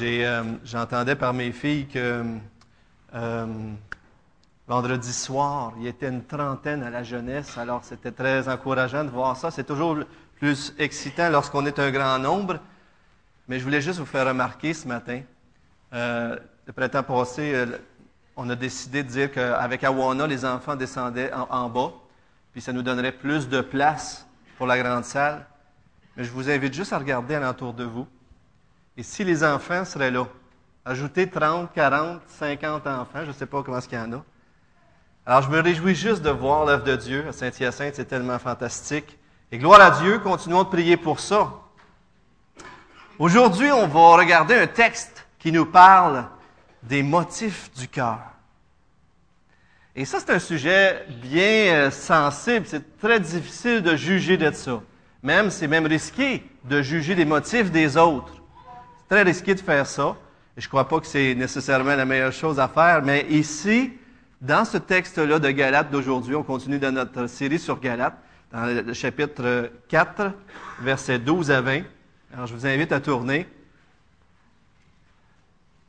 Euh, j'entendais par mes filles que euh, vendredi soir, il y était une trentaine à la jeunesse, alors c'était très encourageant de voir ça. C'est toujours plus excitant lorsqu'on est un grand nombre. Mais je voulais juste vous faire remarquer ce matin, euh, le printemps passé, euh, on a décidé de dire qu'avec Awana, les enfants descendaient en, en bas, puis ça nous donnerait plus de place pour la grande salle. Mais je vous invite juste à regarder alentour de vous. Et si les enfants seraient là, ajoutez 30, 40, 50 enfants, je ne sais pas comment est-ce qu'il y en a. Alors, je me réjouis juste de voir l'œuvre de Dieu à Saint-Hyacinthe, c'est tellement fantastique. Et gloire à Dieu, continuons de prier pour ça. Aujourd'hui, on va regarder un texte qui nous parle des motifs du cœur. Et ça, c'est un sujet bien euh, sensible. C'est très difficile de juger de ça. Même, c'est même risqué de juger des motifs des autres. Très risqué de faire ça. Je ne crois pas que c'est nécessairement la meilleure chose à faire. Mais ici, dans ce texte-là de Galates d'aujourd'hui, on continue dans notre série sur Galates, dans le chapitre 4, versets 12 à 20. Alors, je vous invite à tourner.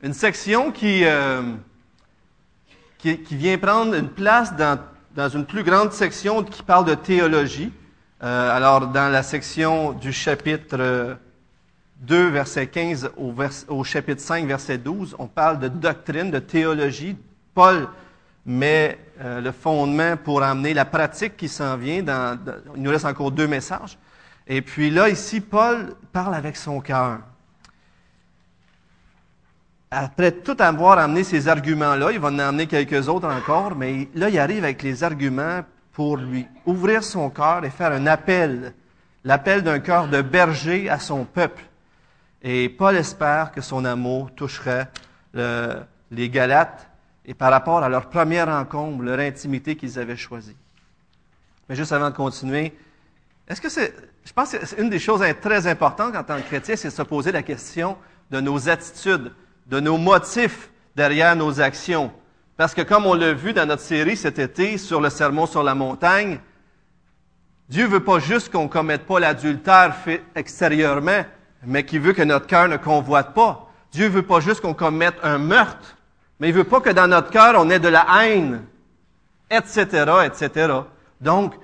Une section qui, euh, vient prendre une place dans, dans, une plus grande section qui parle de théologie. Euh, alors, dans la section du chapitre 2, verset 15 au, chapitre 5, verset 12, on parle de doctrine, de théologie. Paul met euh, le fondement pour amener la pratique qui s'en vient. Il nous reste encore deux messages. Et puis là, ici, Paul parle avec son cœur. Après tout avoir amené ces arguments-là, il va en amener quelques autres encore, mais là, il arrive avec les arguments pour lui ouvrir son cœur et faire un appel, l'appel d'un cœur de berger à son peuple. Et Paul espère que son amour toucherait le, les Galates et par rapport à leur première rencontre, leur intimité qu'ils avaient choisie. Mais juste avant de continuer, est-ce que c'est, je pense que c'est une des choses très importantes en tant que chrétien, c'est de se poser la question de nos attitudes, de nos motifs derrière nos actions. Parce que comme on l'a vu dans notre série cet été sur le sermon sur la montagne, Dieu veut pas juste qu'on commette pas l'adultère extérieurement, mais qu'il veut que notre cœur ne convoite pas. Dieu veut pas juste qu'on commette un meurtre, mais il veut pas que dans notre cœur on ait de la haine, etc., etc. Donc,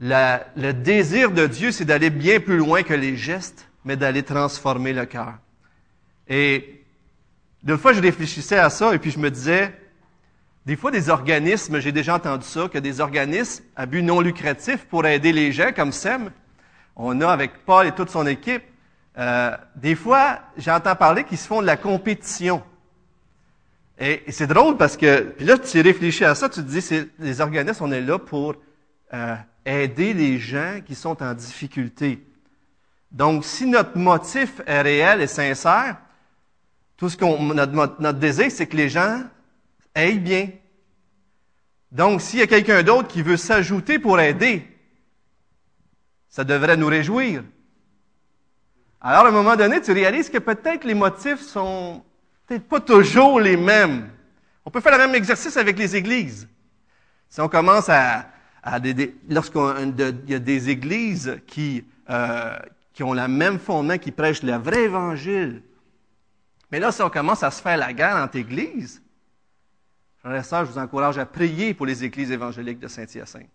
le désir de Dieu, c'est d'aller bien plus loin que les gestes, mais d'aller transformer le cœur. Et deux fois, je réfléchissais à ça et puis je me disais, des fois, des organismes, j'ai déjà entendu ça, que des organismes à but non lucratif pour aider les gens, comme SEM, on a avec Paul et toute son équipe, euh, des fois, j'entends parler qu'ils se font de la compétition. Et, et c'est drôle parce que, puis là, tu réfléchis à ça, tu te dis, c'est, les organismes, on est là pour euh, aider les gens qui sont en difficulté. Donc, si notre motif est réel et sincère, tout ce qu'on, notre, notre désir, c'est que les gens aillent bien. Donc, s'il y a quelqu'un d'autre qui veut s'ajouter pour aider, ça devrait nous réjouir. Alors, à un moment donné, tu réalises que peut-être les motifs sont peut-être pas toujours les mêmes. On peut faire le même exercice avec les églises. Si on commence à, lorsqu'il y a des églises qui, euh, ont le même fondement, qui prêchent le vrai évangile, mais là, si on commence à se faire la guerre entre églises, frères et sœurs, je vous encourage à prier pour les églises évangéliques de Saint-Hyacinthe.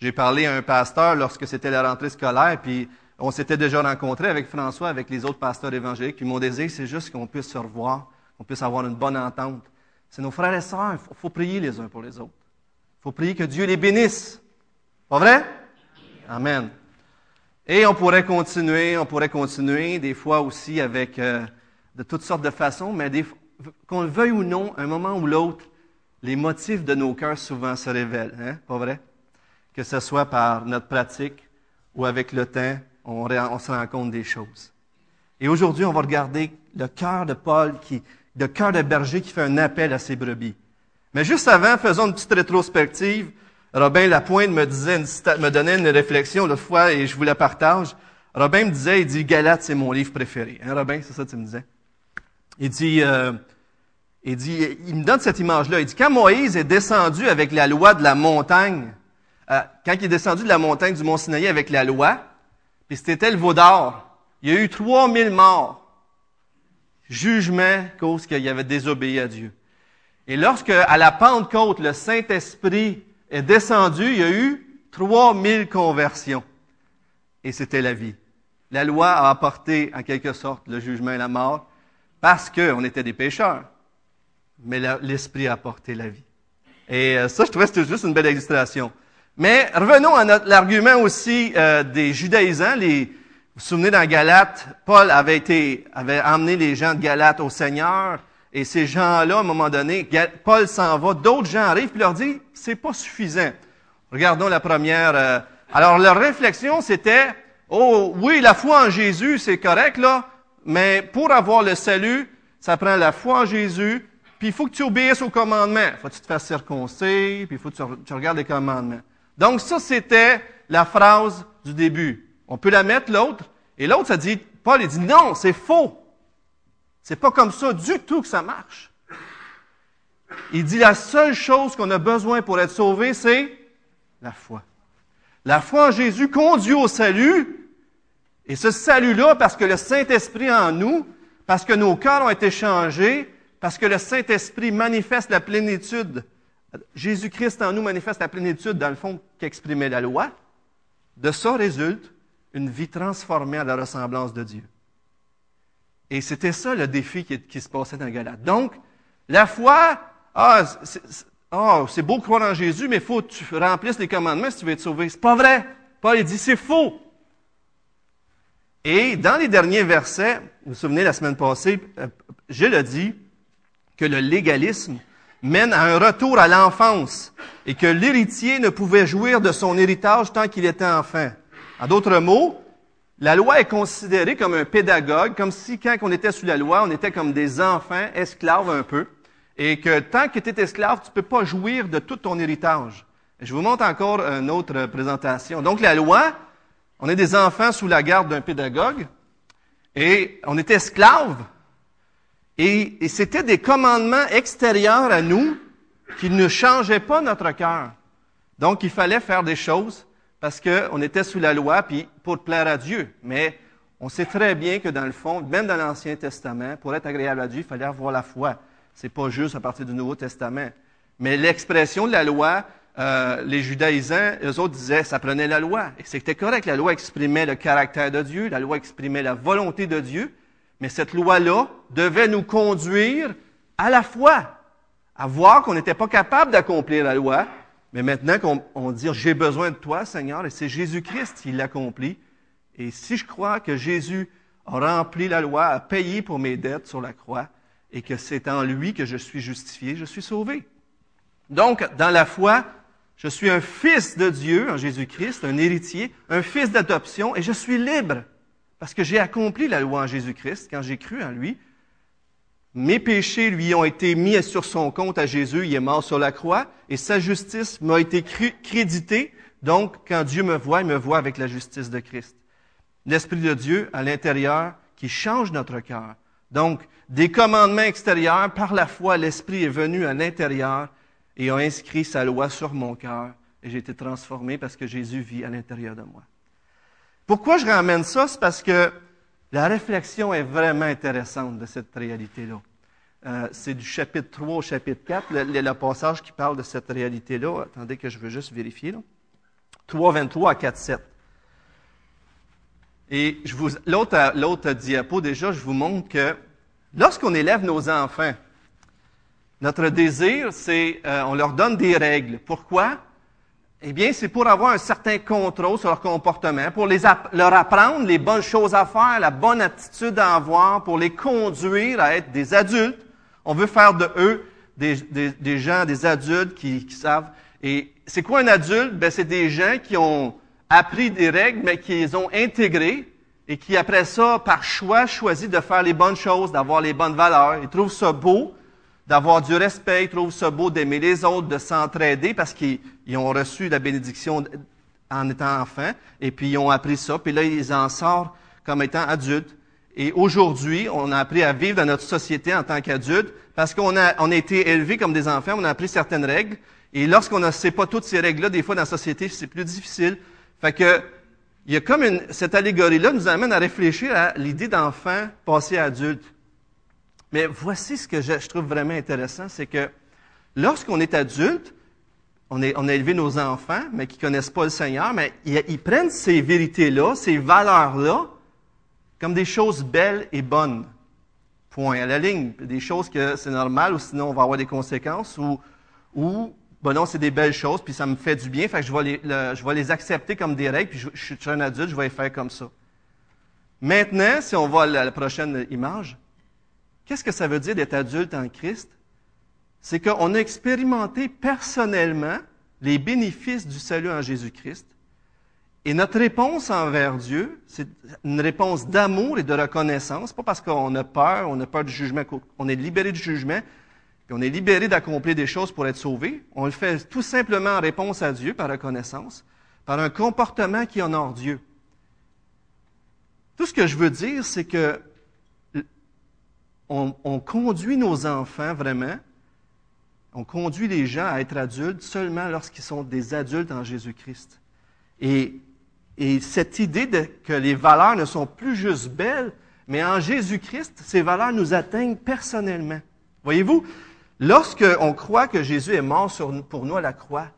J'ai parlé à un pasteur lorsque c'était la rentrée scolaire, puis on s'était déjà rencontré avec François, avec les autres pasteurs évangéliques, puis mon désir, c'est juste qu'on puisse se revoir, qu'on puisse avoir une bonne entente. C'est nos frères et sœurs, il faut prier les uns pour les autres. Il faut prier que Dieu les bénisse. Pas vrai? Amen. Et on pourrait continuer, on pourrait continuer, des fois aussi avec euh, de toutes sortes de façons, mais qu'on le veuille ou non, un moment ou l'autre, les motifs de nos cœurs souvent se révèlent, hein? Pas vrai? Que ce soit par notre pratique ou avec le temps, on, se rend compte des choses. Et aujourd'hui, on va regarder le cœur de Paul, le cœur de berger qui fait un appel à ses brebis. Mais juste avant, faisons une petite rétrospective. Robin Lapointe me disait, me donnait une réflexion l'autre fois et je vous la partage. Robin me disait, il dit, Galate, c'est mon livre préféré. Hein, Robin, c'est ça que tu me disais? Il dit, euh, il dit, il me donne cette image-là. Il dit, quand Moïse est descendu avec la loi de la montagne, euh, quand il est descendu de la montagne du Mont Sinaï avec la loi, puis c'était le veau d'or, il y a eu 3000 morts. Jugement cause qu'il avait désobéi à Dieu. Et lorsque, à la Pentecôte, le Saint-Esprit est descendu, il y a eu 3000 conversions. Et c'était la vie. La loi a apporté, en quelque sorte, le jugement et la mort parce qu'on était des pécheurs. Mais l'Esprit a apporté la vie. Et euh, ça, je trouvais que c'était juste une belle illustration. Mais revenons à l'argument aussi euh, des judaïsants. Les, vous vous souvenez dans Galate, Paul avait été, avait emmené les gens de Galate au Seigneur. Et ces gens-là, à un moment donné, Paul s'en va, d'autres gens arrivent et leur disent, c'est pas suffisant. Regardons la première. Euh, alors leur réflexion, c'était, oh oui, la foi en Jésus, c'est correct là, mais pour avoir le salut, ça prend la foi en Jésus, puis il faut que tu obéisses aux commandements. Faut que tu te fasses circoncer, puis il faut que tu, regardes les commandements. Donc ça, c'était la phrase du début. On peut la mettre l'autre, et l'autre, ça dit, Paul, il dit non, c'est faux. C'est pas comme ça du tout que ça marche. Il dit la seule chose qu'on a besoin pour être sauvé, c'est la foi. La foi en Jésus conduit au salut. Et ce salut-là, parce que le Saint-Esprit en nous, parce que nos cœurs ont été changés, parce que le Saint-Esprit manifeste la plénitude, Jésus-Christ en nous manifeste la plénitude, dans le fond, qu'exprimait la loi, de ça résulte une vie transformée à la ressemblance de Dieu. Et c'était ça le défi qui, se passait dans Galate. Donc, la foi, ah, c'est beau croire en Jésus, mais il faut que tu remplisses les commandements si tu veux être sauvé. C'est pas vrai. Paul dit c'est faux. Et dans les derniers versets, vous vous souvenez la semaine passée, je le dit que le légalisme mène à un retour à l'enfance et que l'héritier ne pouvait jouir de son héritage tant qu'il était enfant. En d'autres mots, la loi est considérée comme un pédagogue, comme si quand on était sous la loi, on était comme des enfants, esclaves un peu et que tant que tu es esclave, tu ne peux pas jouir de tout ton héritage. Je vous montre encore une autre présentation. Donc la loi, on est des enfants sous la garde d'un pédagogue et on est esclaves. Et, c'était des commandements extérieurs à nous qui ne changeaient pas notre cœur. Donc il fallait faire des choses parce qu'on était sous la loi puis pour plaire à Dieu. Mais on sait très bien que dans le fond, même dans l'Ancien Testament, pour être agréable à Dieu, il fallait avoir la foi. C'est pas juste à partir du Nouveau Testament. Mais l'expression de la loi, euh, les judaïsants, eux autres disaient, ça prenait la loi. Et c'était correct. La loi exprimait le caractère de Dieu, la loi exprimait la volonté de Dieu. Mais cette loi-là devait nous conduire à la foi, à voir qu'on n'était pas capable d'accomplir la loi. Mais maintenant qu'on dit, j'ai besoin de toi, Seigneur, et c'est Jésus-Christ qui l'accomplit. Et si je crois que Jésus a rempli la loi, a payé pour mes dettes sur la croix, et que c'est en lui que je suis justifié, je suis sauvé. Donc, dans la foi, je suis un fils de Dieu en Jésus-Christ, un héritier, un fils d'adoption, et je suis libre parce que j'ai accompli la loi en Jésus-Christ quand j'ai cru en lui. Mes péchés lui ont été mis sur son compte à Jésus, il est mort sur la croix, et sa justice m'a été créditée. Donc, quand Dieu me voit, il me voit avec la justice de Christ. L'Esprit de Dieu à l'intérieur qui change notre cœur. Donc, des commandements extérieurs, par la foi, l'Esprit est venu à l'intérieur et a inscrit sa loi sur mon cœur. Et j'ai été transformé parce que Jésus vit à l'intérieur de moi. Pourquoi je ramène ça? C'est parce que la réflexion est vraiment intéressante de cette réalité-là. Euh, c'est du chapitre 3 au chapitre 4, le, passage qui parle de cette réalité-là. Attendez que je veux juste vérifier. Là. 3, 23 à 4, 7. Et l'autre, l'autre diapo, déjà, je vous montre que Lorsqu'on élève nos enfants, notre désir, c'est, euh, on leur donne des règles. Pourquoi? Eh bien, c'est pour avoir un certain contrôle sur leur comportement, pour leur apprendre les bonnes choses à faire, la bonne attitude à avoir, pour les conduire à être des adultes. On veut faire de eux des, gens, des adultes qui, savent. Et c'est quoi un adulte? Ben, c'est des gens qui ont appris des règles, mais qui les ont intégrées et qui, après ça, par choix, choisit de faire les bonnes choses, d'avoir les bonnes valeurs. Ils trouvent ça beau d'avoir du respect, ils trouvent ça beau d'aimer les autres, de s'entraider parce qu'ils ont reçu la bénédiction en étant enfants, et puis ils ont appris ça, puis là, ils en sortent comme étant adultes. Et aujourd'hui, on a appris à vivre dans notre société en tant qu'adultes parce qu'on a, été élevés comme des enfants, on a appris certaines règles, et lorsqu'on ne sait pas toutes ces règles-là, des fois dans la société, c'est plus difficile. Fait que il y a comme cette allégorie-là nous amène à réfléchir à l'idée d'enfant passé adulte. Mais voici ce que je, trouve vraiment intéressant, c'est que lorsqu'on est adulte, on, a élevé nos enfants, mais qui connaissent pas le Seigneur, mais ils, prennent ces vérités-là, ces valeurs-là, comme des choses belles et bonnes. Point à la ligne. Des choses que c'est normal, ou sinon on va avoir des conséquences, ou, ou ben non, c'est des belles choses, puis ça me fait du bien, fait que je vais les, le- je les accepter comme des règles, puis je, suis un adulte, je vais les faire comme ça. Maintenant, si on à la, la prochaine image, qu'est-ce que ça veut dire d'être adulte en Christ? C'est qu'on a expérimenté personnellement les bénéfices du salut en Jésus-Christ. Et notre réponse envers Dieu, c'est une réponse d'amour et de reconnaissance, pas parce qu'on a peur, on a peur du jugement, on est libéré du jugement, puis on est libéré d'accomplir des choses pour être sauvé. On le fait tout simplement en réponse à Dieu, par reconnaissance, par un comportement qui honore Dieu. Tout ce que je veux dire, c'est que on, on conduit nos enfants vraiment, on conduit les gens à être adultes seulement lorsqu'ils sont des adultes en Jésus-Christ. Et, et cette idée que les valeurs ne sont plus juste belles, mais en Jésus-Christ, ces valeurs nous atteignent personnellement. Voyez-vous, lorsqu'on croit que Jésus est mort pour nous à la croix,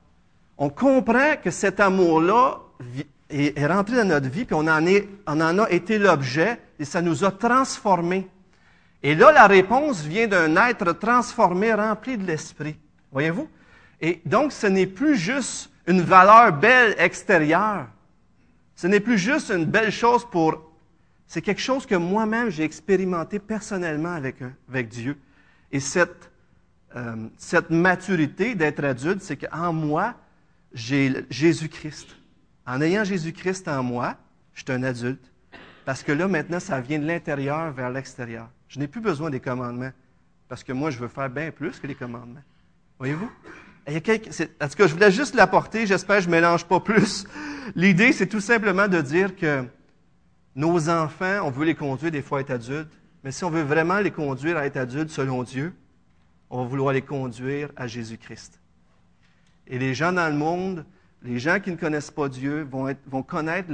on comprend que cet amour-là est, rentré dans notre vie, puis on en, en a été l'objet, et ça nous a transformés. Et là, la réponse vient d'un être transformé, rempli de l'Esprit. Voyez-vous? Et donc, ce n'est plus juste une valeur belle extérieure. Ce n'est plus juste une belle chose pour... C'est quelque chose que moi-même j'ai expérimenté personnellement avec, avec Dieu. Et cette, euh, cette maturité d'être adulte, c'est qu'en moi, j'ai Jésus-Christ. En ayant Jésus-Christ en moi, je suis un adulte. Parce que là, maintenant, ça vient de l'intérieur vers l'extérieur. Je n'ai plus besoin des commandements. Parce que moi, je veux faire bien plus que les commandements. Voyez-vous? En tout cas, je voulais juste l'apporter. J'espère que je ne mélange pas plus. L'idée, c'est tout simplement de dire que nos enfants, on veut les conduire des fois à être adultes. Mais si on veut vraiment les conduire à être adultes selon Dieu, on va vouloir les conduire à Jésus-Christ. Et les gens dans le monde, les gens qui ne connaissent pas Dieu, vont, connaître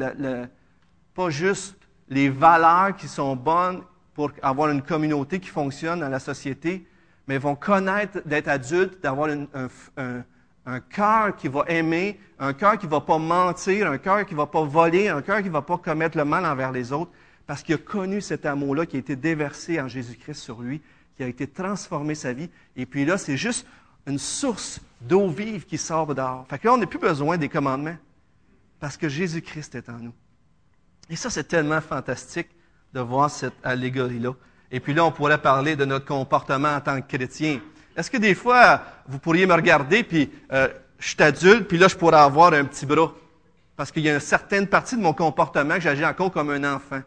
pas juste les valeurs qui sont bonnes pour avoir une communauté qui fonctionne dans la société, mais vont connaître d'être adultes, d'avoir un cœur qui va aimer, un cœur qui ne va pas mentir, un cœur qui ne va pas voler, un cœur qui ne va pas commettre le mal envers les autres, parce qu'il a connu cet amour-là qui a été déversé en Jésus-Christ sur lui, qui a été transformé sa vie. Et puis là, c'est juste une source d'eau vive qui sort dehors. Fait que là, on n'a plus besoin des commandements, parce que Jésus-Christ est en nous. Et ça, c'est tellement fantastique de voir cette allégorie-là. Et puis là, on pourrait parler de notre comportement en tant que chrétien. Est-ce que des fois, vous pourriez me regarder, puis euh, je suis adulte, puis là, je pourrais avoir un petit bras? Parce qu'il y a une certaine partie de mon comportement que j'agis encore comme un enfant.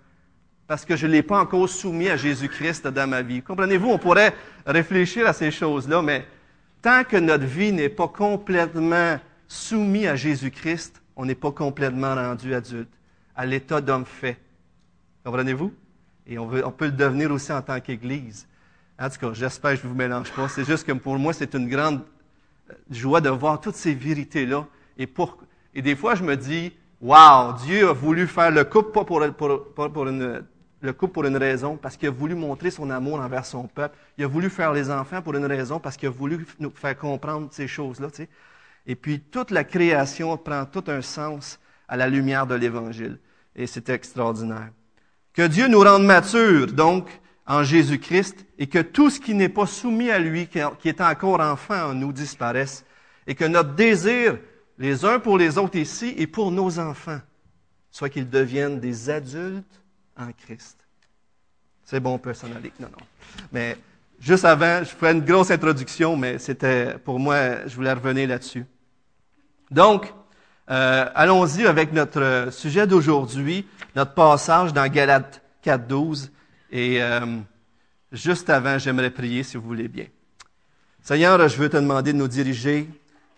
Parce que je ne l'ai pas encore soumis à Jésus-Christ dans ma vie. Comprenez-vous, on pourrait réfléchir à ces choses-là, mais tant que notre vie n'est pas complètement soumise à Jésus-Christ, on n'est pas complètement rendu adulte, à l'état d'homme fait. Comprenez-vous? Et on, peut le devenir aussi en tant qu'Église. En tout cas, j'espère que je ne vous mélange pas. C'est juste que pour moi, c'est une grande euh, joie de voir toutes ces vérités-là. Et, des fois, je me dis, Wow, Dieu a voulu faire le couple pas pour, une, le couple pour une raison, parce qu'il a voulu montrer son amour envers son peuple. Il a voulu faire les enfants pour une raison, parce qu'il a voulu nous faire comprendre ces choses-là. Et puis, toute la création prend tout un sens à la lumière de l'Évangile. Et c'est extraordinaire. Que Dieu nous rende matures, donc, en Jésus-Christ, et que tout ce qui n'est pas soumis à lui, qui est encore enfant en nous, disparaisse, et que notre désir, les uns pour les autres ici, et pour nos enfants, soit qu'ils deviennent des adultes en Christ. C'est bon, aller. Non, non. Mais juste avant, je ferai une grosse introduction, mais c'était, pour moi, je voulais revenir là-dessus. Donc, euh, allons-y avec notre sujet d'aujourd'hui, notre passage dans Galates 4.12. Et euh, juste avant, j'aimerais prier, si vous voulez bien. Seigneur, je veux te demander de nous diriger.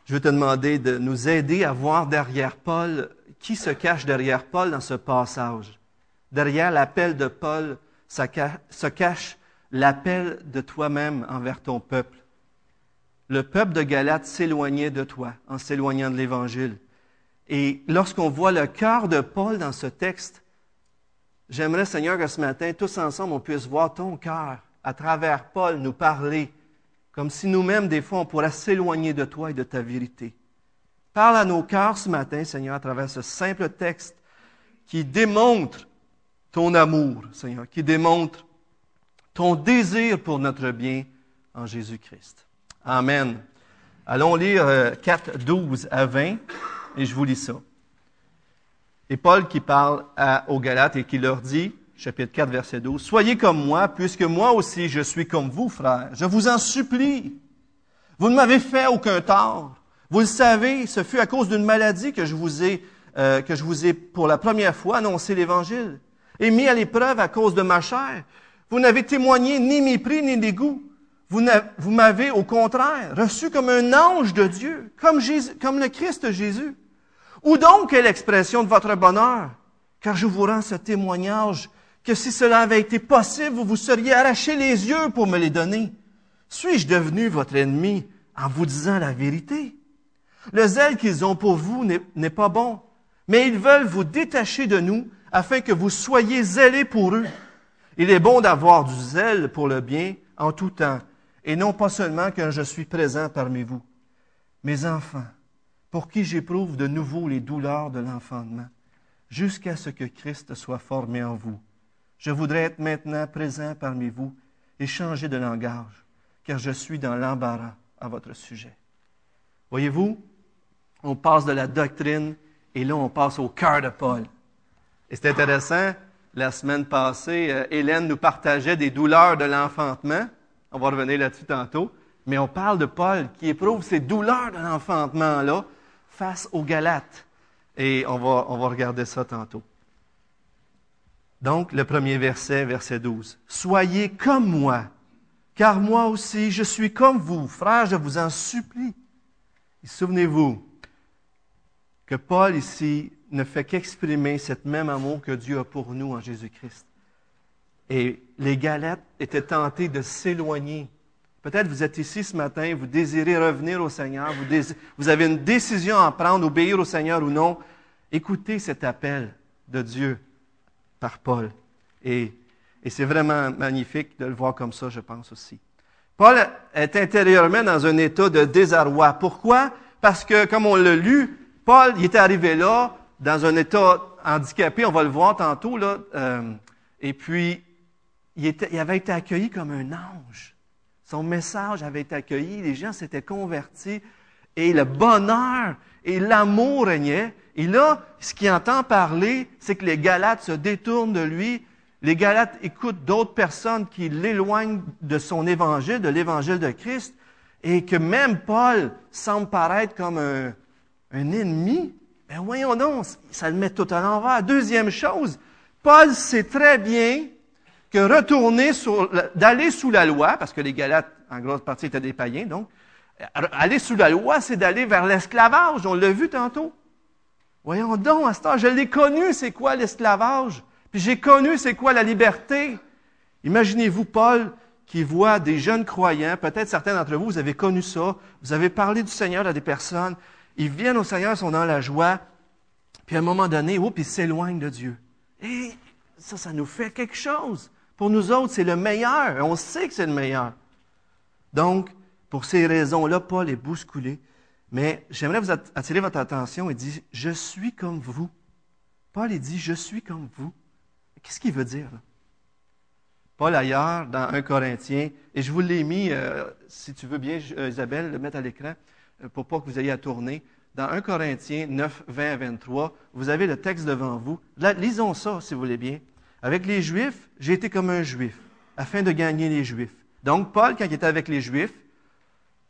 Je veux te demander de nous aider à voir derrière Paul, qui se cache derrière Paul dans ce passage. Derrière l'appel de Paul se cache l'appel de toi-même envers ton peuple. Le peuple de Galate s'éloignait de toi en s'éloignant de l'Évangile. Et lorsqu'on voit le cœur de Paul dans ce texte, j'aimerais, Seigneur, que ce matin, tous ensemble, on puisse voir ton cœur à travers Paul, nous parler, comme si nous-mêmes, des fois, on pourrait s'éloigner de toi et de ta vérité. Parle à nos cœurs ce matin, Seigneur, à travers ce simple texte qui démontre ton amour, Seigneur, qui démontre ton désir pour notre bien en Jésus-Christ. Amen. Allons lire 4, euh, 12 à 20, et je vous lis ça. Et Paul qui parle aux Galates et qui leur dit, chapitre 4, verset 12, Soyez comme moi, puisque moi aussi je suis comme vous, frères. Je vous en supplie. Vous ne m'avez fait aucun tort. Vous le savez, ce fut à cause d'une maladie que je vous ai, euh, que je vous ai pour la première fois annoncé l'Évangile et mis à l'épreuve à cause de ma chair. Vous n'avez témoigné ni mépris ni dégoût. Vous, m'avez, au contraire, reçu comme un ange de Dieu, comme le Christ Jésus. Où donc est l'expression de votre bonheur? Car je vous rends ce témoignage que si cela avait été possible, vous vous seriez arraché les yeux pour me les donner. Suis-je devenu votre ennemi en vous disant la vérité? Le zèle qu'ils ont pour vous n'est pas bon, mais ils veulent vous détacher de nous afin que vous soyez zélés pour eux. Il est bon d'avoir du zèle pour le bien en tout temps, et non pas seulement quand je suis présent parmi vous. Mes enfants, pour qui j'éprouve de nouveau les douleurs de l'enfantement, jusqu'à ce que Christ soit formé en vous. Je voudrais être maintenant présent parmi vous et changer de langage, car je suis dans l'embarras à votre sujet. Voyez-vous, on passe de la doctrine et là on passe au cœur de Paul. Et c'est intéressant, la semaine passée, euh, Hélène nous partageait des douleurs de l'enfantement. On va revenir là-dessus tantôt. Mais on parle de Paul qui éprouve ces douleurs de l'enfantement-là face aux Galates. Et on va, on va regarder ça tantôt. Donc, le premier verset, verset 12. Soyez comme moi, car moi aussi je suis comme vous. Frères, je vous en supplie. Souvenez-vous que Paul ici ne fait qu'exprimer cet même amour que Dieu a pour nous en Jésus-Christ. Et les Galates étaient tentés de s'éloigner. Peut-être vous êtes ici ce matin, vous désirez revenir au Seigneur, vous, avez une décision à prendre, obéir au Seigneur ou non. Écoutez cet appel de Dieu par Paul. Et, c'est vraiment magnifique de le voir comme ça, je pense aussi. Paul est intérieurement dans un état de désarroi. Pourquoi? Parce que, comme on l'a lu, Paul, il était arrivé là, dans un état handicapé, on va le voir tantôt, là, euh, et puis il avait été accueilli comme un ange. Son message avait été accueilli, les gens s'étaient convertis, et le bonheur et l'amour régnaient. Et là, ce qu'il entend parler, c'est que les Galates se détournent de lui. Les Galates écoutent d'autres personnes qui l'éloignent de son évangile, de l'évangile de Christ, et que même Paul semble paraître comme un, ennemi ben voyons donc, ça le met tout à l'envers. Deuxième chose, Paul sait très bien que retourner sur, d'aller sous la loi, parce que les Galates, en grosse partie, étaient des païens, donc, aller sous la loi, c'est d'aller vers l'esclavage. On l'a vu tantôt. Voyons donc, à ce temps, je l'ai connu, c'est quoi l'esclavage? Puis j'ai connu, c'est quoi la liberté? Imaginez-vous Paul qui voit des jeunes croyants, peut-être certains d'entre vous, vous avez connu ça, vous avez parlé du Seigneur à des personnes, ils viennent au Seigneur, sont dans la joie, puis à un moment donné, oups, ils s'éloignent de Dieu. Et ça, ça nous fait quelque chose. Pour nous autres, c'est le meilleur. On sait que c'est le meilleur. Donc, pour ces raisons-là, Paul est bousculé. Mais j'aimerais vous attirer votre attention. Il dit, je suis comme vous. Paul, dit, je suis comme vous. Qu'est-ce qu'il veut dire? Là? Paul, ailleurs, dans 1 Corinthien, et je vous l'ai mis, euh, si tu veux bien, euh, Isabelle, le mettre à l'écran. Euh, pour pas que vous ayez à tourner. Dans 1 Corinthiens 9, 20 à 23, vous avez le texte devant vous. Là, lisons ça, si vous voulez bien. Avec les Juifs, j'ai été comme un Juif, afin de gagner les Juifs. Donc, Paul, quand il était avec les Juifs,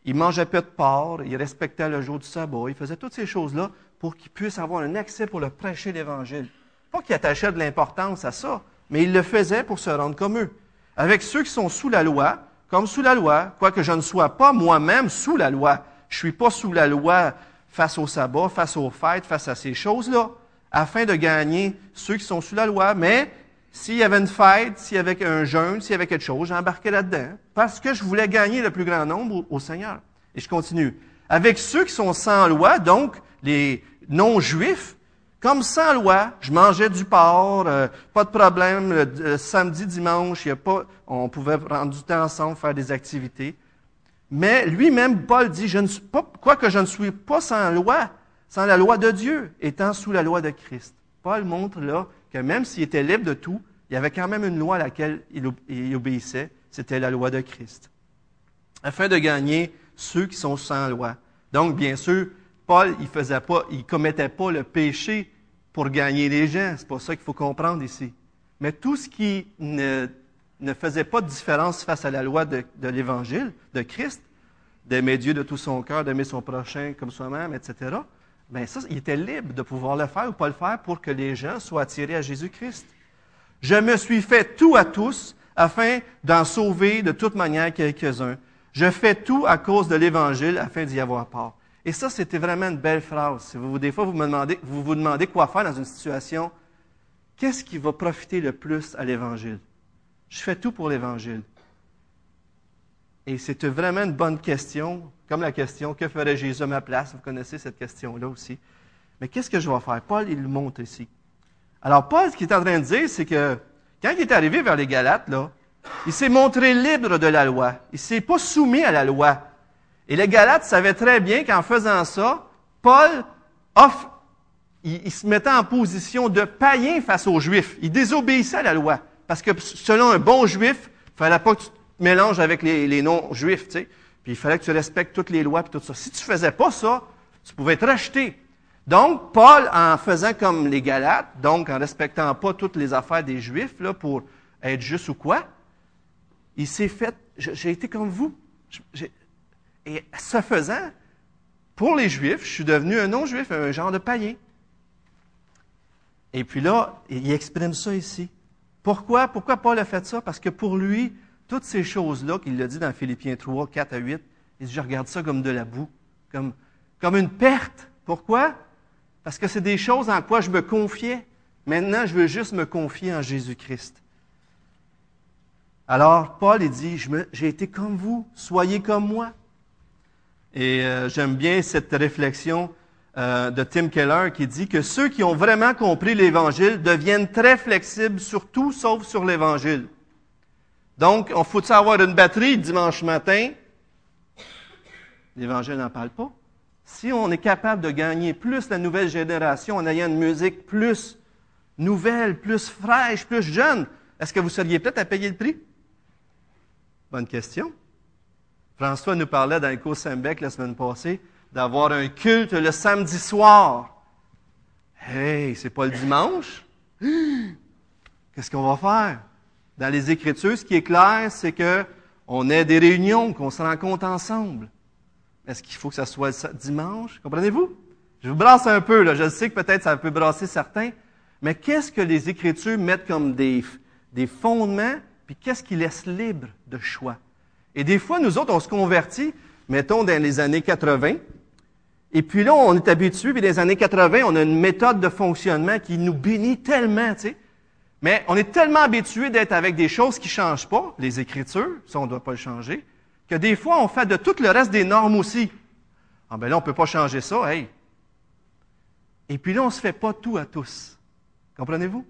il mangeait peu de porc, il respectait le jour du sabbat, il faisait toutes ces choses-là pour qu'il puisse avoir un accès pour le prêcher l'Évangile. Pas qu'il attachait de l'importance à ça, mais il le faisait pour se rendre comme eux. Avec ceux qui sont sous la loi, comme sous la loi, quoique je ne sois pas moi-même sous la loi, je suis pas sous la loi face au sabbat, face aux fêtes, face à ces choses-là, afin de gagner ceux qui sont sous la loi. Mais s'il y avait une fête, s'il y avait un jeûne, s'il y avait quelque chose, j'embarquais là-dedans, parce que je voulais gagner le plus grand nombre au, Seigneur. Et je continue. Avec ceux qui sont sans loi, donc les non-juifs, Comme sans loi, je mangeais du porc, euh, pas de problème. Le, samedi, dimanche, y a pas, on pouvait prendre du temps ensemble, faire des activités. Mais lui-même, Paul dit, je ne suis pas, quoi que je ne suis pas sans loi, sans la loi de Dieu, étant sous la loi de Christ. Paul montre là que même s'il était libre de tout, il y avait quand même une loi à laquelle il obéissait, c'était la loi de Christ. Afin de gagner ceux qui sont sans loi. Donc, bien sûr, Paul, il faisait pas, il commettait pas le péché pour gagner les gens. C'est pas ça qu'il faut comprendre ici. Mais tout ce qui ne, faisait pas de différence face à la loi de, de l'Évangile, de Christ, d'aimer Dieu de tout son cœur, d'aimer son prochain comme soi-même, etc., bien ça, il était libre de pouvoir le faire ou pas le faire pour que les gens soient attirés à Jésus-Christ. Je me suis fait tout à tous afin d'en sauver de toute manière quelques-uns. Je fais tout à cause de l'Évangile afin d'y avoir part. Et ça, c'était vraiment une belle phrase. Vous, des fois, vous vous demandez quoi faire dans une situation. Qu'est-ce qui va profiter le plus à l'Évangile? Je fais tout pour l'Évangile. Et c'est vraiment une bonne question, comme la question Que ferait Jésus à ma place? Vous connaissez cette question-là aussi. Mais qu'est-ce que je vais faire? Paul, il le montre ici. Alors, Paul, ce qu'il est en train de dire, c'est que quand il est arrivé vers les Galates, là, il s'est montré libre de la loi. Il s'est pas soumis à la loi. Et les Galates savaient très bien qu'en faisant ça, Paul offre, il, se mettait en position de païen face aux Juifs. Il désobéissait à la loi. Parce que selon un bon Juif, il fallait pas que tu mélanges avec les, non-Juifs, tu sais. Puis il fallait que tu respectes toutes les lois et tout ça. Si tu faisais pas ça, tu pouvais être racheté. Donc, Paul, en faisant comme les Galates, donc en respectant pas toutes les affaires des Juifs, là, pour être juste ou quoi, il s'est fait, j'ai été comme vous. Et ce faisant, pour les Juifs, je suis devenu un non-juif, un genre de païen. Et puis là, il exprime ça ici. Pourquoi? Pourquoi Paul a fait ça? Parce que pour lui, toutes ces choses-là, qu'il l'a dit dans Philippiens 3, 4 à 8, il dit, je regarde ça comme de la boue, comme, comme une perte. Pourquoi? Parce que c'est des choses en quoi je me confiais. Maintenant, je veux juste me confier en Jésus-Christ. Alors, Paul, il dit, j'ai été comme vous, soyez comme moi. Et euh, j'aime bien cette réflexion euh, de Tim Keller qui dit que ceux qui ont vraiment compris l'Évangile deviennent très flexibles sur tout sauf sur l'Évangile. Donc, on faut avoir une batterie dimanche matin? L'Évangile n'en parle pas. Si on est capable de gagner plus la nouvelle génération en ayant une musique plus nouvelle, plus fraîche, plus jeune, est-ce que vous seriez prêt à payer le prix? Bonne question. François nous parlait dans l'écho Sembec la semaine passée d'avoir un culte le samedi soir. Hey, c'est pas le dimanche? Qu'est-ce qu'on va faire? Dans les Écritures, ce qui est clair, c'est que on ait des réunions, qu'on se rencontre ensemble. Est-ce qu'il faut que ça soit dimanche? Comprenez-vous? Je vous brasse un peu, là. Je sais que peut-être ça peut brasser certains, mais qu'est-ce que les Écritures mettent comme des, des fondements, puis qu'est-ce qui laisse libre de choix? Et des fois, nous autres, on se convertit, mettons, dans les années 80, et puis là, on est habitué, puis dans les années 80, on a une méthode de fonctionnement qui nous bénit tellement, tu sais. Mais on est tellement habitué d'être avec des choses qui ne changent pas, les Écritures, ça, on ne doit pas le changer, que des fois, on fait de tout le reste des normes aussi. Ah ben là, on ne peut pas changer ça, hey. Et puis là, on ne se fait pas tout à tous. Comprenez-vous?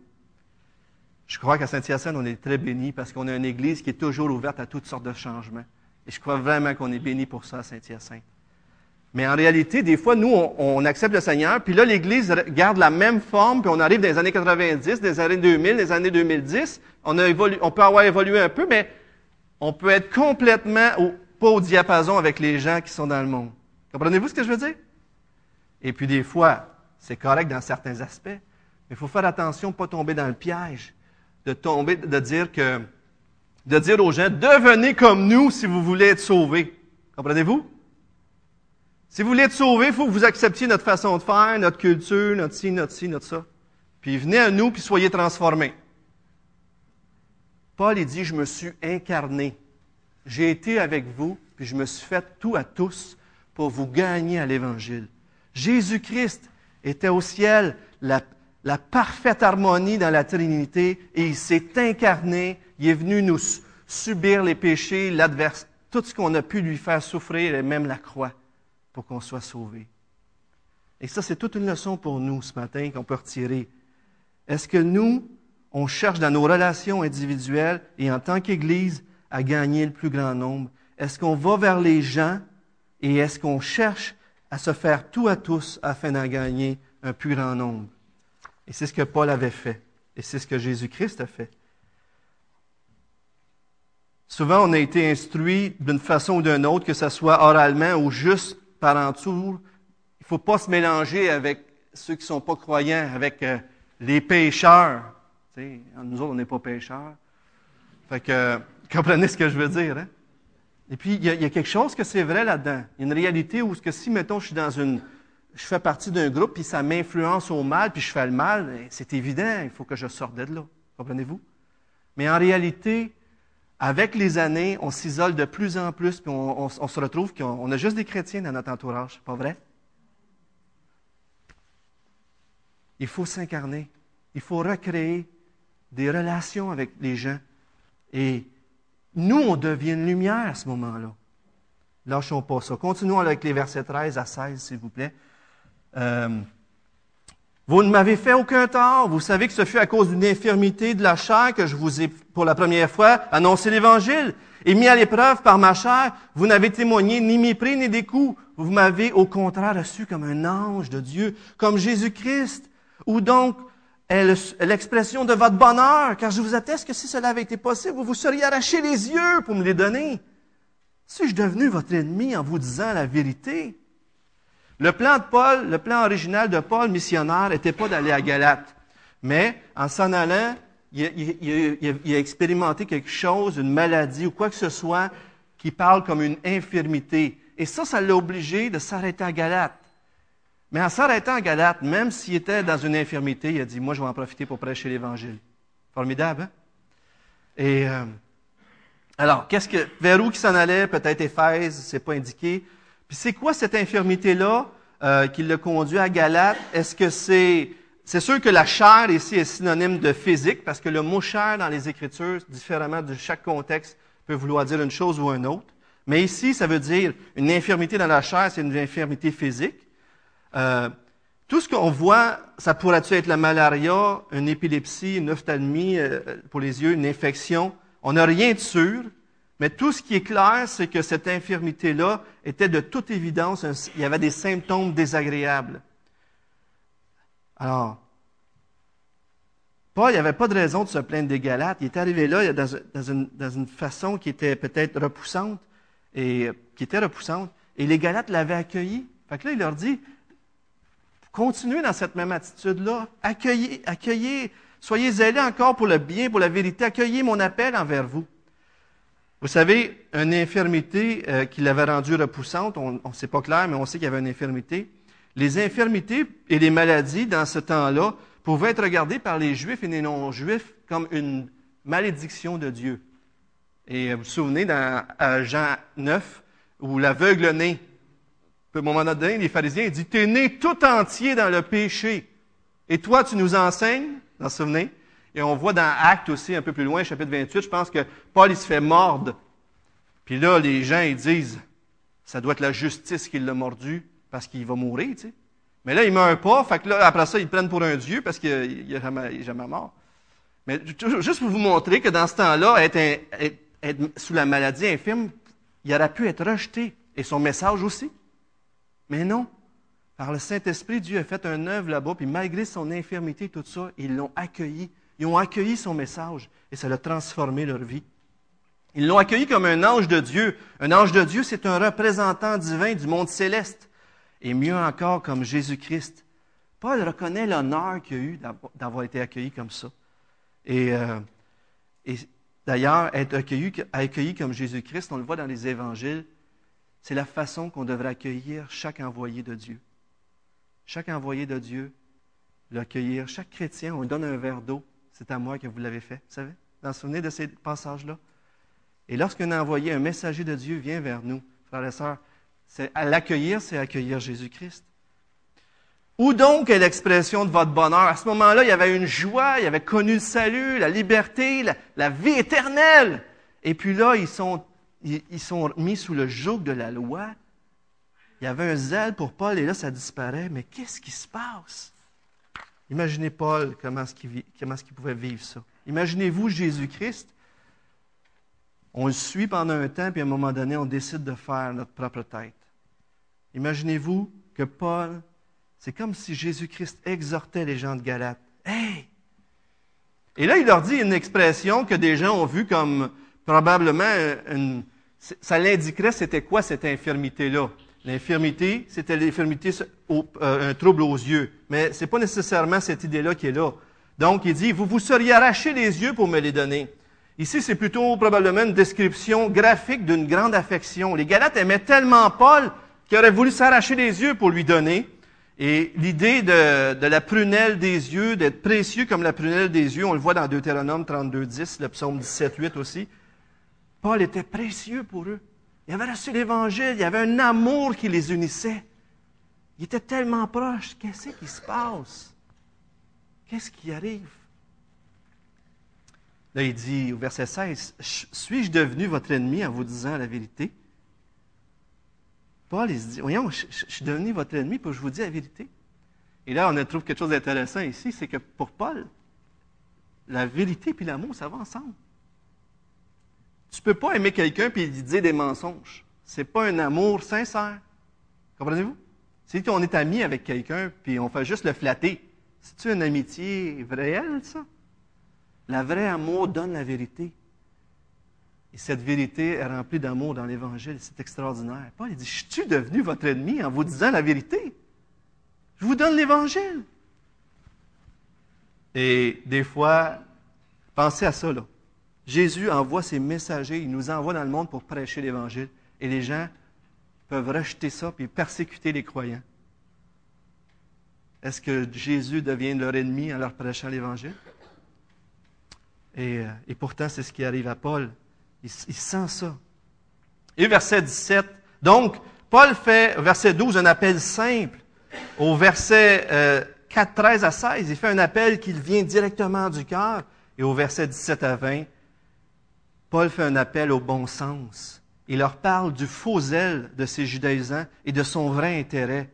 Je crois qu'à Saint-Hyacinthe, on est très bénis parce qu'on a une église qui est toujours ouverte à toutes sortes de changements. Et je crois vraiment qu'on est bénis pour ça à Saint-Hyacinthe. Mais en réalité, des fois, nous, on, accepte le Seigneur, puis là, l'Église garde la même forme, puis on arrive dans les années 90, des années 2000, des années 2010. On, a on peut avoir évolué un peu, mais on peut être complètement pas au diapason avec les gens qui sont dans le monde. Comprenez-vous ce que je veux dire? Et puis des fois, c'est correct dans certains aspects, mais il faut faire attention, pas tomber dans le piège, de tomber, de dire que, de dire aux gens, devenez comme nous si vous voulez être sauvés. Comprenez-vous? Si vous voulez être sauvé, il faut que vous acceptiez notre façon de faire, notre culture, notre ci, notre ci, notre ça. Puis venez à nous, puis soyez transformés. Paul, il dit, je me suis incarné. J'ai été avec vous, puis je me suis fait tout à tous pour vous gagner à l'Évangile. Jésus-Christ était au ciel, la, parfaite harmonie dans la Trinité, et il s'est incarné, il est venu nous subir les péchés, l'adverse, tout ce qu'on a pu lui faire souffrir, et même la croix pour qu'on soit sauvé. Et ça, c'est toute une leçon pour nous ce matin qu'on peut retirer. Est-ce que nous, on cherche dans nos relations individuelles et en tant qu'Église à gagner le plus grand nombre? Est-ce qu'on va vers les gens et est-ce qu'on cherche à se faire tout à tous afin d'en gagner un plus grand nombre? Et c'est ce que Paul avait fait. Et c'est ce que Jésus-Christ a fait. Souvent, on a été instruit d'une façon ou d'une autre, que ce soit oralement ou juste par entour. Il ne faut pas se mélanger avec ceux qui ne sont pas croyants, avec euh, les pécheurs. nous autres, on n'est pas pécheurs. Fait que, comprenez ce que je veux dire. Hein? Et puis, il y, a, quelque chose que c'est vrai là-dedans. Il y a une réalité où que si, mettons, je suis dans une, je fais partie d'un groupe, puis ça m'influence au mal, puis je fais le mal, ben, c'est évident, il faut que je sorte de là. Comprenez-vous? Mais en réalité, avec les années, on s'isole de plus en plus, puis on, se retrouve qu'on a juste des chrétiens dans notre entourage. Pas vrai? Il faut s'incarner. Il faut recréer des relations avec les gens. Et nous, on devient une lumière à ce moment-là. Lâchons pas ça. Continuons avec les versets 13 à 16, s'il vous plaît. Euh, vous ne m'avez fait aucun tort. Vous savez que ce fut à cause d'une infirmité de la chair que je vous ai, pour la première fois, annoncé l'Évangile. Et mis à l'épreuve par ma chair, vous n'avez témoigné ni mépris ni des. Vous m'avez au contraire reçu comme un ange de Dieu, comme Jésus-Christ. Ou donc l'expression de votre bonheur, car je vous atteste que si cela avait été possible, vous vous seriez arraché les yeux pour me les donner. Suis-je devenu votre ennemi en vous disant la vérité? Le plan original de Paul, missionnaire, n'était pas d'aller à Galate. Mais en s'en allant, il, a expérimenté quelque chose, une maladie ou quoi que ce soit qui parle comme une infirmité. Et ça, ça l'a obligé de s'arrêter à Galate. Mais en s'arrêtant à Galate, même s'il était dans une infirmité, il a dit, moi, je vais en profiter pour prêcher l'Évangile. Formidable, hein? Et euh, alors, qu'est-ce que, vers où qui s'en allait? Peut-être Éphèse, c'est pas indiqué c'est quoi cette infirmité-là euh, qui l'a conduit à Galate? Est-ce que c'est... C'est sûr que la chair ici est synonyme de physique, parce que le mot chair dans les Écritures, différemment de chaque contexte, peut vouloir dire une chose ou une autre. Mais ici, ça veut dire une infirmité dans la chair, c'est une infirmité physique. Euh, tout ce qu'on voit, ça pourrait être la malaria, une épilepsie, une ophtalmie euh, pour les yeux, une infection? On n'a rien de sûr, mais tout ce qui est clair, c'est que cette infirmité-là était de toute évidence, il y avait des symptômes désagréables. Alors, Paul, il n'y avait pas de raison de se plaindre des Galates. Il est arrivé là dans, une, façon qui était peut-être repoussante, et qui était repoussante, et les Galates l'avaient accueilli. Fait là, il leur dit, continuez dans cette même attitude-là, accueillez, accueillez, soyez zélés encore pour le bien, pour la vérité, accueillez mon appel envers vous. Vous savez, une infirmité euh, qui l'avait rendue repoussante, on ne sait pas clair, mais on sait qu'il y avait une infirmité. Les infirmités et les maladies dans ce temps-là pouvaient être regardées par les Juifs et les non-Juifs comme une malédiction de Dieu. Et vous vous souvenez dans Jean 9, où l'aveugle né, à un moment donné, les pharisiens disent, tu es né tout entier dans le péché. Et toi, tu nous enseignes, vous vous souvenez? Et on voit dans Acte aussi, un peu plus loin, chapitre 28, je pense que Paul, il se fait mordre. Puis là, les gens, ils disent, ça doit être la justice qui l'a mordu parce qu'il va mourir, tu sais. Mais là, il meurt pas, fait que là, après ça, ils prennent pour un dieu parce qu'il n'est jamais, jamais, mort. Mais juste pour vous montrer que dans ce temps-là, être, sous la maladie infirme, il aurait pu être rejeté. Et son message aussi. Mais non. Par le Saint-Esprit, Dieu a fait un œuvre là-bas, puis malgré son infirmité, tout ça, ils l'ont accueilli. Ils ont accueilli son message et ça a transformé leur vie. Ils l'ont accueilli comme un ange de Dieu. Un ange de Dieu, c'est un représentant divin du monde céleste. Et mieux encore, comme Jésus-Christ. Paul reconnaît l'honneur qu'il a eu d'avoir été accueilli comme ça. Et, euh, d'ailleurs, être accueilli, accueilli comme Jésus-Christ, on le voit dans les évangiles, c'est la façon qu'on devrait accueillir chaque envoyé de Dieu. Chaque envoyé de Dieu, l'accueillir. Chaque chrétien, on lui donne un verre d'eau c'est à moi que vous l'avez fait, vous savez? Vous vous souvenez de ces passages-là? Et lorsqu'un envoyé, un messager de Dieu vient vers nous, frères et sœurs, à l'accueillir, c'est accueillir Jésus-Christ. Où donc est l'expression de votre bonheur? À ce moment-là, il y avait une joie, il avait connu le salut, la liberté, la, vie éternelle. Et puis là, ils sont, ils, sont mis sous le joug de la loi. Il y avait un zèle pour Paul et là, ça disparaît. Mais qu'est-ce qui se passe? Imaginez Paul, comment est-ce qu'il pouvait vivre ça. Imaginez-vous Jésus-Christ. On le suit pendant un temps, puis à un moment donné, on décide de faire notre propre tête. Imaginez-vous que Paul, c'est comme si Jésus-Christ exhortait les gens de Galate. Hey! Et là, il leur dit une expression que des gens ont vue comme probablement une, ça l'indiquerait c'était quoi cette infirmité-là. L'infirmité, c'était l'infirmité, euh, un trouble aux yeux. Mais ce n'est pas nécessairement cette idée-là qui est là. Donc, il dit, vous vous seriez arraché les yeux pour me les donner. Ici, c'est plutôt probablement une description graphique d'une grande affection. Les Galates aimaient tellement Paul qu'ils auraient voulu s'arracher les yeux pour lui donner. Et l'idée de, la prunelle des yeux, d'être précieux comme la prunelle des yeux, on le voit dans Deutéronome 32, 10, le psaume 17, 8 aussi. Paul était précieux pour eux. Il avait reçu l'Évangile, il y avait un amour qui les unissait. Il était tellement proche. Qu'est-ce qui se passe? Qu'est-ce qui arrive? Là, il dit au verset 16, Suis-je devenu votre ennemi en vous disant la vérité? Paul, il se dit, voyons, je, suis devenu votre ennemi pour que je vous dise la vérité. Et là, on trouve quelque chose d'intéressant ici, c'est que pour Paul, la vérité et l'amour, ça va ensemble. Tu ne peux pas aimer quelqu'un et lui dire des mensonges. Ce n'est pas un amour sincère. Comprenez-vous? Si on est ami avec quelqu'un puis on fait juste le flatter, c'est-tu une amitié réelle, ça? La vraie amour donne la vérité. Et cette vérité est remplie d'amour dans l'Évangile. C'est extraordinaire. Paul dit, je suis devenu votre ennemi en vous disant la vérité. Je vous donne l'Évangile. Et des fois, pensez à ça, là. Jésus envoie ses messagers, il nous envoie dans le monde pour prêcher l'Évangile. Et les gens peuvent rejeter ça et persécuter les croyants. Est-ce que Jésus devient leur ennemi en leur prêchant l'Évangile? Et, euh, pourtant, c'est ce qui arrive à Paul. Il, sent ça. Et verset 17. Donc, Paul fait, verset 12, un appel simple. Au verset euh, 4, 13 à 16, il fait un appel qui vient directement du cœur. Et au verset 17 à 20, Paul fait un appel au bon sens. Il leur parle du faux zèle de ces judaïsants et de son vrai intérêt.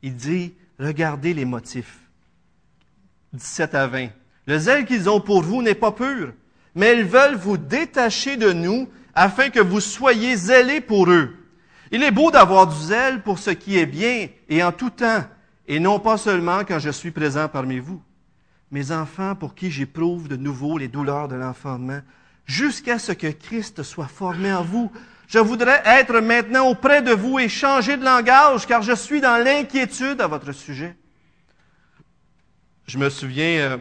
Il dit, regardez les motifs. 17 à 20. Le zèle qu'ils ont pour vous n'est pas pur, mais ils veulent vous détacher de nous afin que vous soyez zélés pour eux. Il est beau d'avoir du zèle pour ce qui est bien et en tout temps, et non pas seulement quand je suis présent parmi vous. Mes enfants pour qui j'éprouve de nouveau les douleurs de l'enfantement, jusqu'à ce que Christ soit formé en vous. Je voudrais être maintenant auprès de vous et changer de langage, car je suis dans l'inquiétude à votre sujet. Je me souviens, euh,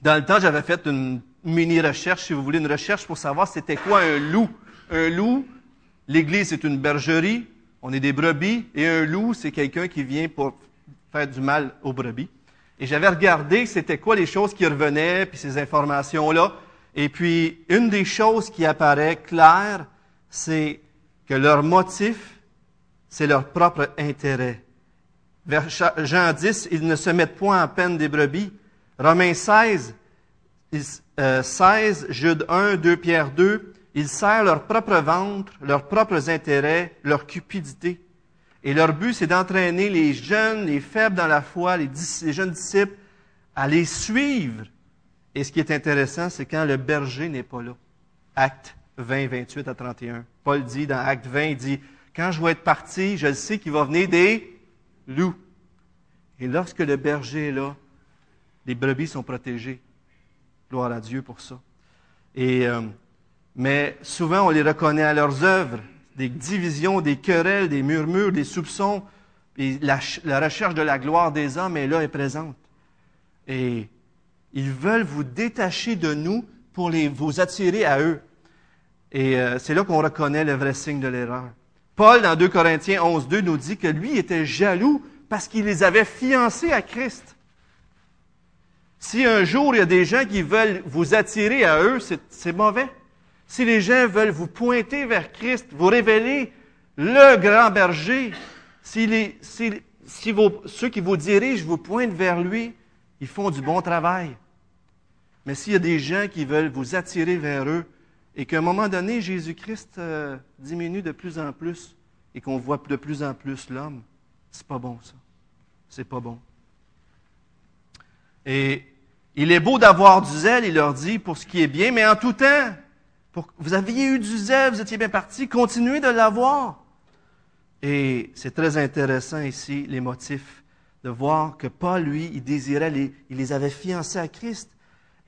dans le temps, j'avais fait une mini-recherche, si vous voulez, une recherche pour savoir c'était quoi un loup. Un loup, l'Église, c'est une bergerie, on est des brebis, et un loup, c'est quelqu'un qui vient pour faire du mal aux brebis. Et j'avais regardé c'était quoi les choses qui revenaient, puis ces informations-là. Et puis, une des choses qui apparaît claire, c'est que leur motif, c'est leur propre intérêt. Vers Jean 10, ils ne se mettent point en peine des brebis. Romains 16, 16, euh, Jude 1, 2 Pierre 2, ils serrent leur propre ventre, leurs propres intérêts, leur cupidité. Et leur but, c'est d'entraîner les jeunes, les faibles dans la foi, les, les jeunes disciples, à les suivre et ce qui est intéressant, c'est quand le berger n'est pas là. Acte 20, 28 à 31. Paul dit dans Acte 20, il dit, quand je vais être parti, je sais qu'il va venir des loups. Et lorsque le berger est là, les brebis sont protégées. Gloire à Dieu pour ça. Et, euh, mais souvent, on les reconnaît à leurs œuvres, des divisions, des querelles, des murmures, des soupçons. La, recherche de la gloire des hommes est là et présente. Et ils veulent vous détacher de nous pour les, vous attirer à eux. Et euh, c'est là qu'on reconnaît le vrai signe de l'erreur. Paul, dans 2 Corinthiens 11, 2, nous dit que lui était jaloux parce qu'il les avait fiancés à Christ. Si un jour il y a des gens qui veulent vous attirer à eux, c'est mauvais. Si les gens veulent vous pointer vers Christ, vous révéler le grand berger, si, ceux qui vous dirigent vous pointent vers lui, ils font du bon travail. Mais s'il y a des gens qui veulent vous attirer vers eux et qu'à un moment donné, Jésus-Christ euh, diminue de plus en plus, et qu'on voit de plus en plus l'homme, c'est pas bon ça. C'est pas bon. Et il est beau d'avoir du zèle, il leur dit, pour ce qui est bien, mais en tout temps, vous aviez eu du zèle, vous étiez bien parti, continuez de l'avoir. Et c'est très intéressant ici, les motifs, de voir que Paul, lui, il désirait, les, il les avait fiancés à Christ.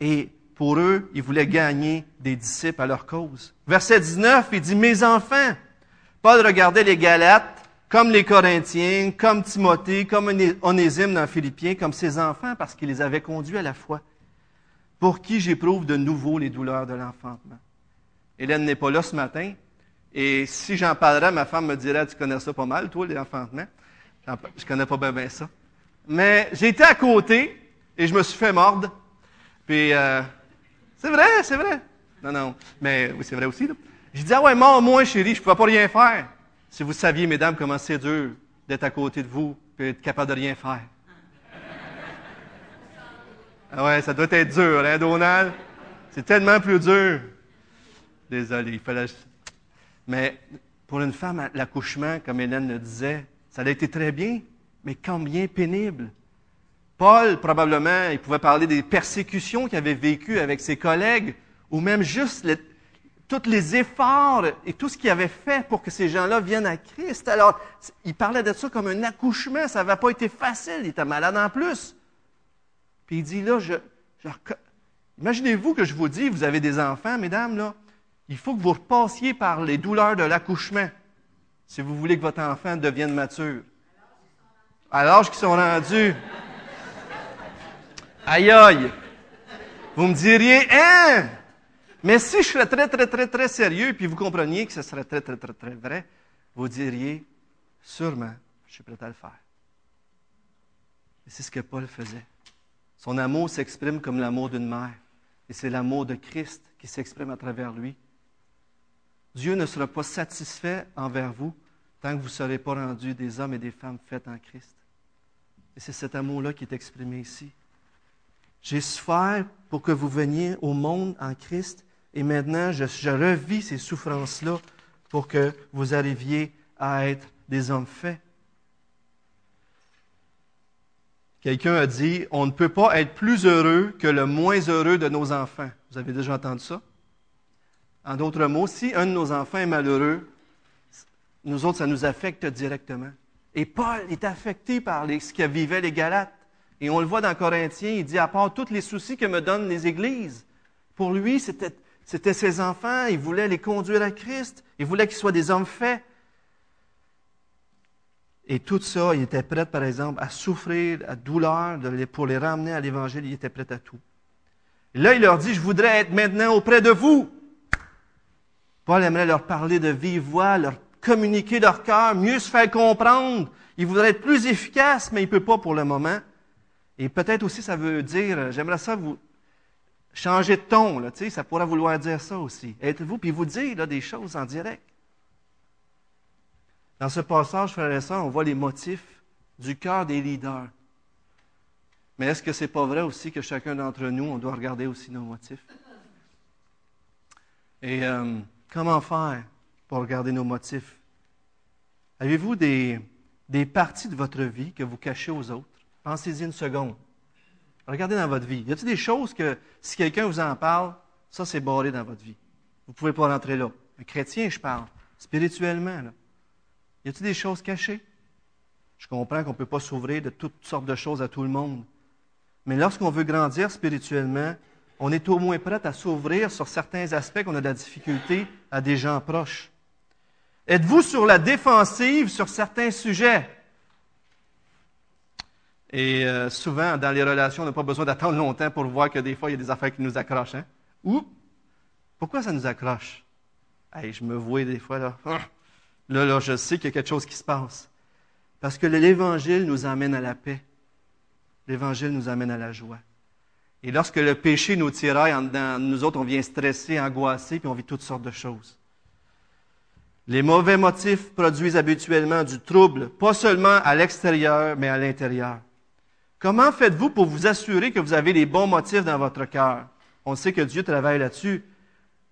Et pour eux, il voulait gagner des disciples à leur cause. Verset 19, il dit, mes enfants, Paul regardait les Galates comme les Corinthiens, comme Timothée, comme Onésime dans Philippiens, comme ses enfants, parce qu'il les avait conduits à la foi, pour qui j'éprouve de nouveau les douleurs de l'enfantement. Hélène n'est pas là ce matin, et si j'en parlerais, ma femme me dirait, tu connais ça pas mal, toi, les enfantements. Je connais pas bien, ça. Mais j'étais à côté, et je me suis fait mordre. Puis, euh, c'est vrai, c'est vrai. Non, non. Mais oui, c'est vrai aussi. J'ai dit, ah ouais, moi, chérie, je ne pouvais pas rien faire. Si vous saviez, mesdames, comment c'est dur d'être à côté de vous et être capable de rien faire. Ah ouais, ça doit être dur, hein, Donald? C'est tellement plus dur. Désolé, il fallait. Mais pour une femme, l'accouchement, comme Hélène le disait, ça a été très bien, mais combien pénible? Paul, probablement, il pouvait parler des persécutions qu'il avait vécues avec ses collègues, ou même juste tous les efforts et tout ce qu'il avait fait pour que ces gens-là viennent à Christ. Alors, il parlait de ça comme un accouchement. Ça n'avait pas été facile. Il était malade en plus. Puis il dit là, je, imaginez-vous que je vous dis, vous avez des enfants, mesdames, là, il faut que vous repassiez par les douleurs de l'accouchement si vous voulez que votre enfant devienne mature. À l'âge qu'ils sont rendus. Aïe aïe. Vous me diriez, hein? Mais si je serais très, très, très, très sérieux, puis vous compreniez que ce serait très, très, très, très vrai, vous diriez, sûrement, je suis prêt à le faire. Et c'est ce que Paul faisait. Son amour s'exprime comme l'amour d'une mère. Et c'est l'amour de Christ qui s'exprime à travers lui. Dieu ne sera pas satisfait envers vous tant que vous ne serez pas rendus des hommes et des femmes faits en Christ. Et c'est cet amour-là qui est exprimé ici. J'ai souffert pour que vous veniez au monde en Christ et maintenant, je, revis ces souffrances-là pour que vous arriviez à être des hommes faits. Quelqu'un a dit, on ne peut pas être plus heureux que le moins heureux de nos enfants. Vous avez déjà entendu ça? En d'autres mots, si un de nos enfants est malheureux, nous autres, ça nous affecte directement. Et Paul est affecté par ce que vivaient les Galates. Et on le voit dans Corinthiens, il dit, à part tous les soucis que me donnent les églises, pour lui, c'était ses enfants, il voulait les conduire à Christ, il voulait qu'ils soient des hommes faits. Et tout ça, il était prêt, par exemple, à souffrir, à douleur pour les ramener à l'Évangile, il était prêt à tout. Là, il leur dit, je voudrais être maintenant auprès de vous. Paul aimerait leur parler de vive voix, leur communiquer leur cœur, mieux se faire comprendre. Il voudrait être plus efficace, mais il ne peut pas pour le moment. Et peut-être aussi, ça veut dire, j'aimerais ça vous, Changer de ton, là, ça pourrait vouloir dire ça aussi. Êtes-vous, puis vous dire là, des choses en direct. Dans ce passage, frères et sœurs, on voit les motifs du cœur des leaders. Mais est-ce que ce n'est pas vrai aussi que chacun d'entre nous, on doit regarder aussi nos motifs? Et euh, comment faire pour regarder nos motifs? Avez-vous des parties de votre vie que vous cachez aux autres? Pensez-y une seconde. Regardez dans votre vie. Y a-t-il des choses que, si quelqu'un vous en parle, ça, c'est barré dans votre vie? Vous ne pouvez pas rentrer là. Un chrétien, je parle. Spirituellement. Y a-t-il des choses cachées? Je comprends qu'on ne peut pas s'ouvrir de toutes sortes de choses à tout le monde. Mais lorsqu'on veut grandir spirituellement, on est au moins prêt à s'ouvrir sur certains aspects qu'on a de la difficulté à des gens proches. Êtes-vous sur la défensive sur certains sujets? Et euh, souvent, dans les relations, on n'a pas besoin d'attendre longtemps pour voir que des fois, il y a des affaires qui nous accrochent. Hein? Ou, pourquoi ça nous accroche? je me vois des fois, là, là, là, je sais qu'il y a quelque chose qui se passe. Parce que l'Évangile nous amène à la paix. L'Évangile nous amène à la joie. Et lorsque le péché nous tiraille en nous autres, on vient stresser, angoisser, puis on vit toutes sortes de choses. Les mauvais motifs produisent habituellement du trouble, pas seulement à l'extérieur, mais à l'intérieur. Comment faites-vous pour vous assurer que vous avez les bons motifs dans votre cœur? On sait que Dieu travaille là-dessus,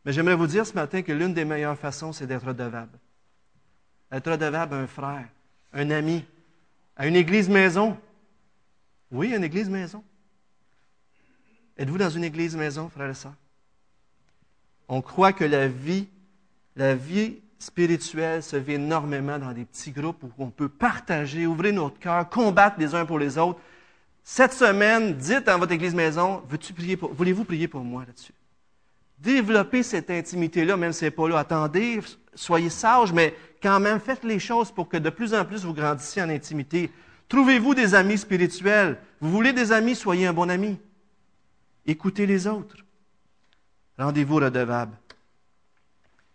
mais j'aimerais vous dire ce matin que l'une des meilleures façons, c'est d'être redevable. Être redevable à un frère, un ami, à une église maison. Oui, une église maison. Êtes-vous dans une église maison, frères et sœurs? On croit que la vie, la vie spirituelle se vit énormément dans des petits groupes où on peut partager, ouvrir notre cœur, combattre les uns pour les autres. Cette semaine, dites dans votre église maison, veux-tu prier pour, voulez-vous prier pour moi là-dessus? Développez cette intimité-là, même si ce n'est pas là. Attendez, soyez sages, mais quand même, faites les choses pour que de plus en plus vous grandissiez en intimité. Trouvez-vous des amis spirituels? Vous voulez des amis, soyez un bon ami. Écoutez les autres. Rendez-vous redevable.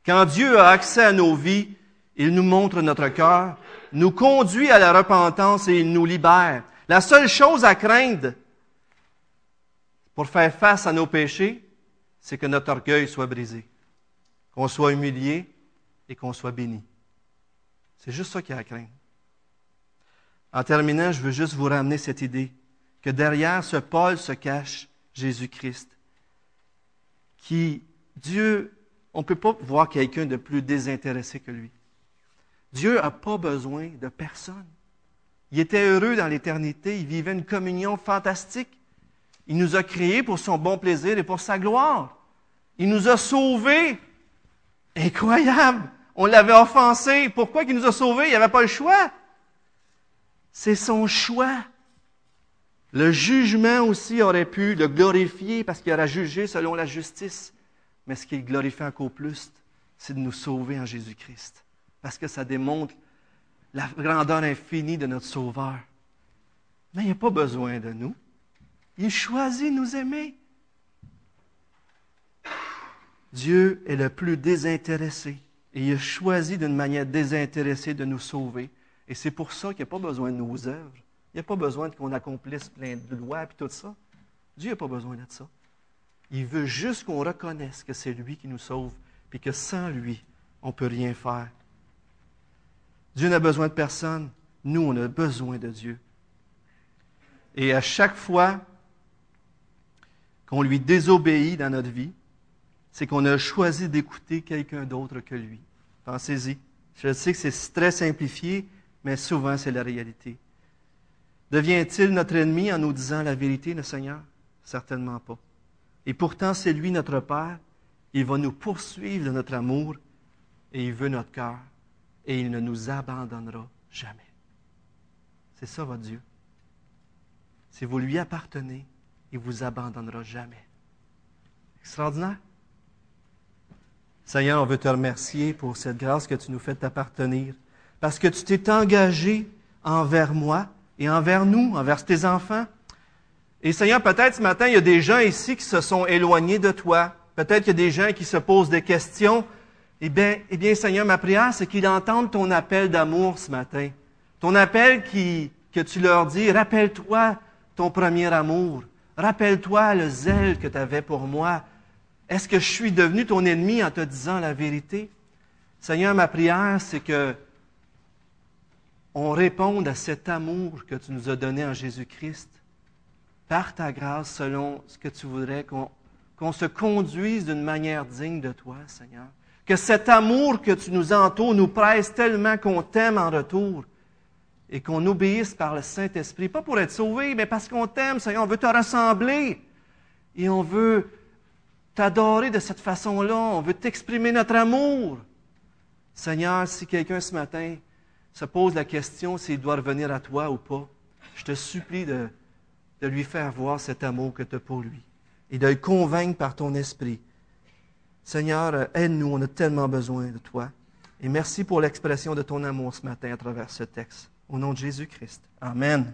Quand Dieu a accès à nos vies, il nous montre notre cœur, nous conduit à la repentance et il nous libère. La seule chose à craindre pour faire face à nos péchés, c'est que notre orgueil soit brisé, qu'on soit humilié et qu'on soit béni. C'est juste ça qu'il y a à craindre. En terminant, je veux juste vous ramener cette idée que derrière ce Paul se cache Jésus-Christ, qui, Dieu, on ne peut pas voir quelqu'un de plus désintéressé que lui. Dieu n'a pas besoin de personne. Il était heureux dans l'éternité, il vivait une communion fantastique. Il nous a créés pour son bon plaisir et pour sa gloire. Il nous a sauvés. Incroyable. On l'avait offensé. Pourquoi il nous a sauvés? Il n'y avait pas le choix. C'est son choix. Le jugement aussi aurait pu le glorifier parce qu'il aurait jugé selon la justice. Mais ce qui glorifie encore plus, c'est de nous sauver en Jésus-Christ. Parce que ça démontre la grandeur infinie de notre Sauveur. Mais il n'a pas besoin de nous. Il choisit nous aimer. Dieu est le plus désintéressé. Et il a choisi d'une manière désintéressée de nous sauver. Et c'est pour ça qu'il n'y a pas besoin de nos œuvres. Il n'y a pas besoin qu'on accomplisse plein de lois et tout ça. Dieu n'a pas besoin de ça. Il veut juste qu'on reconnaisse que c'est lui qui nous sauve, puis que sans lui, on ne peut rien faire. Dieu n'a besoin de personne. Nous, on a besoin de Dieu. Et à chaque fois qu'on lui désobéit dans notre vie, c'est qu'on a choisi d'écouter quelqu'un d'autre que lui. Pensez-y. Je sais que c'est très simplifié, mais souvent c'est la réalité. Devient-il notre ennemi en nous disant la vérité, le Seigneur? Certainement pas. Et pourtant, c'est lui notre Père. Il va nous poursuivre de notre amour et il veut notre cœur et il ne nous abandonnera jamais. C'est ça votre Dieu. Si vous lui appartenez, il ne vous abandonnera jamais. Extraordinaire. Seigneur, on veut te remercier pour cette grâce que tu nous fais t'appartenir, parce que tu t'es engagé envers moi et envers nous, envers tes enfants. Et Seigneur, peut-être ce matin, il y a des gens ici qui se sont éloignés de toi. Peut-être qu'il y a des gens qui se posent des questions. Eh bien, eh bien Seigneur, ma prière, c'est qu'ils entendent ton appel d'amour ce matin. Ton appel qui, que tu leur dis, rappelle-toi ton premier amour. Rappelle-toi le zèle que tu avais pour moi. Est-ce que je suis devenu ton ennemi en te disant la vérité? Seigneur, ma prière, c'est que on réponde à cet amour que tu nous as donné en Jésus-Christ par ta grâce selon ce que tu voudrais, qu'on se conduise d'une manière digne de toi, Seigneur. Que cet amour que tu nous entoures nous presse tellement qu'on t'aime en retour et qu'on obéisse par le Saint-Esprit, pas pour être sauvé, mais parce qu'on t'aime, Seigneur, on veut te ressembler et on veut t'adorer de cette façon-là, on veut t'exprimer notre amour. Seigneur, si quelqu'un ce matin se pose la question s'il doit revenir à toi ou pas, je te supplie de de lui faire voir cet amour que tu as pour lui et de le convaincre par ton esprit. Seigneur, aide-nous, on a tellement besoin de toi. Et merci pour l'expression de ton amour ce matin à travers ce texte. Au nom de Jésus-Christ. Amen.